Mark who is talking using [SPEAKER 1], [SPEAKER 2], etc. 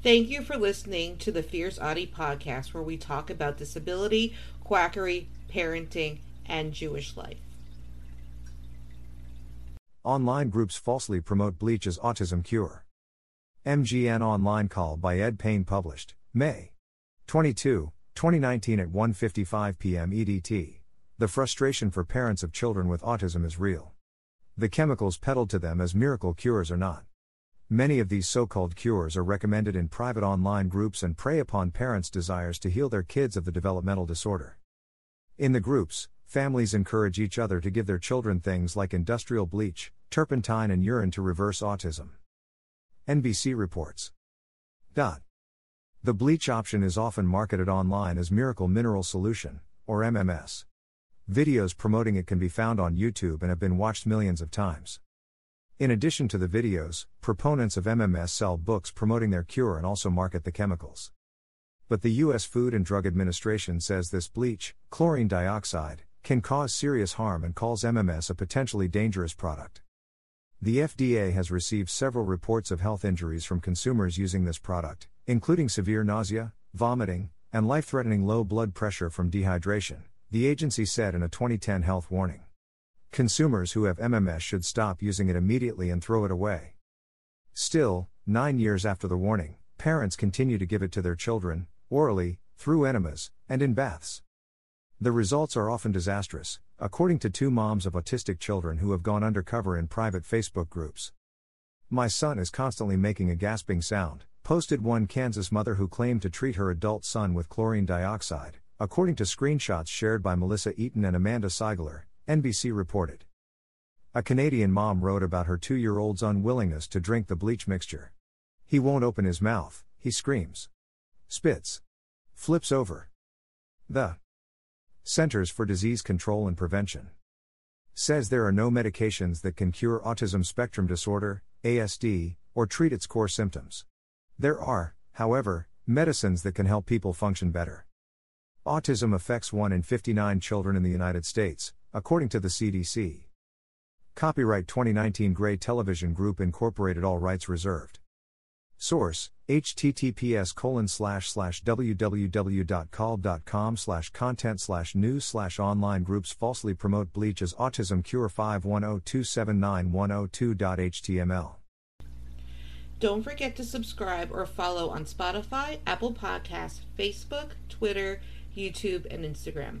[SPEAKER 1] Thank you for listening to the Fierce Autie podcast, where we talk about disability, quackery, parenting, and Jewish life.
[SPEAKER 2] Online groups falsely promote bleach as autism cure. MGN online call by Ed Payne published May 22, 2019 at 1:55 p.m. EDT. The frustration for parents of children with autism is real. The chemicals peddled to them as miracle cures are not. Many of these so called cures are recommended in private online groups and prey upon parents' desires to heal their kids of the developmental disorder. In the groups, families encourage each other to give their children things like industrial bleach, turpentine, and urine to reverse autism. NBC reports. Dot. The bleach option is often marketed online as Miracle Mineral Solution, or MMS. Videos promoting it can be found on YouTube and have been watched millions of times. In addition to the videos, proponents of MMS sell books promoting their cure and also market the chemicals. But the U.S. Food and Drug Administration says this bleach, chlorine dioxide, can cause serious harm and calls MMS a potentially dangerous product. The FDA has received several reports of health injuries from consumers using this product, including severe nausea, vomiting, and life threatening low blood pressure from dehydration, the agency said in a 2010 health warning. Consumers who have MMS should stop using it immediately and throw it away. Still, nine years after the warning, parents continue to give it to their children, orally, through enemas, and in baths. The results are often disastrous, according to two moms of autistic children who have gone undercover in private Facebook groups. My son is constantly making a gasping sound, posted one Kansas mother who claimed to treat her adult son with chlorine dioxide, according to screenshots shared by Melissa Eaton and Amanda Siegler, NBC reported. A Canadian mom wrote about her two year old's unwillingness to drink the bleach mixture. He won't open his mouth, he screams. Spits. Flips over. The Centers for Disease Control and Prevention says there are no medications that can cure autism spectrum disorder, ASD, or treat its core symptoms. There are, however, medicines that can help people function better. Autism affects 1 in 59 children in the United States, according to the CDC. Copyright 2019 Gray Television Group Incorporated All rights reserved. Source, https colon slash slash www.kalb.com slash content slash news slash online groups falsely promote bleach as autism cure 510279102.html.
[SPEAKER 1] Don't forget to subscribe or follow on Spotify, Apple Podcasts, Facebook, Twitter, YouTube, and Instagram.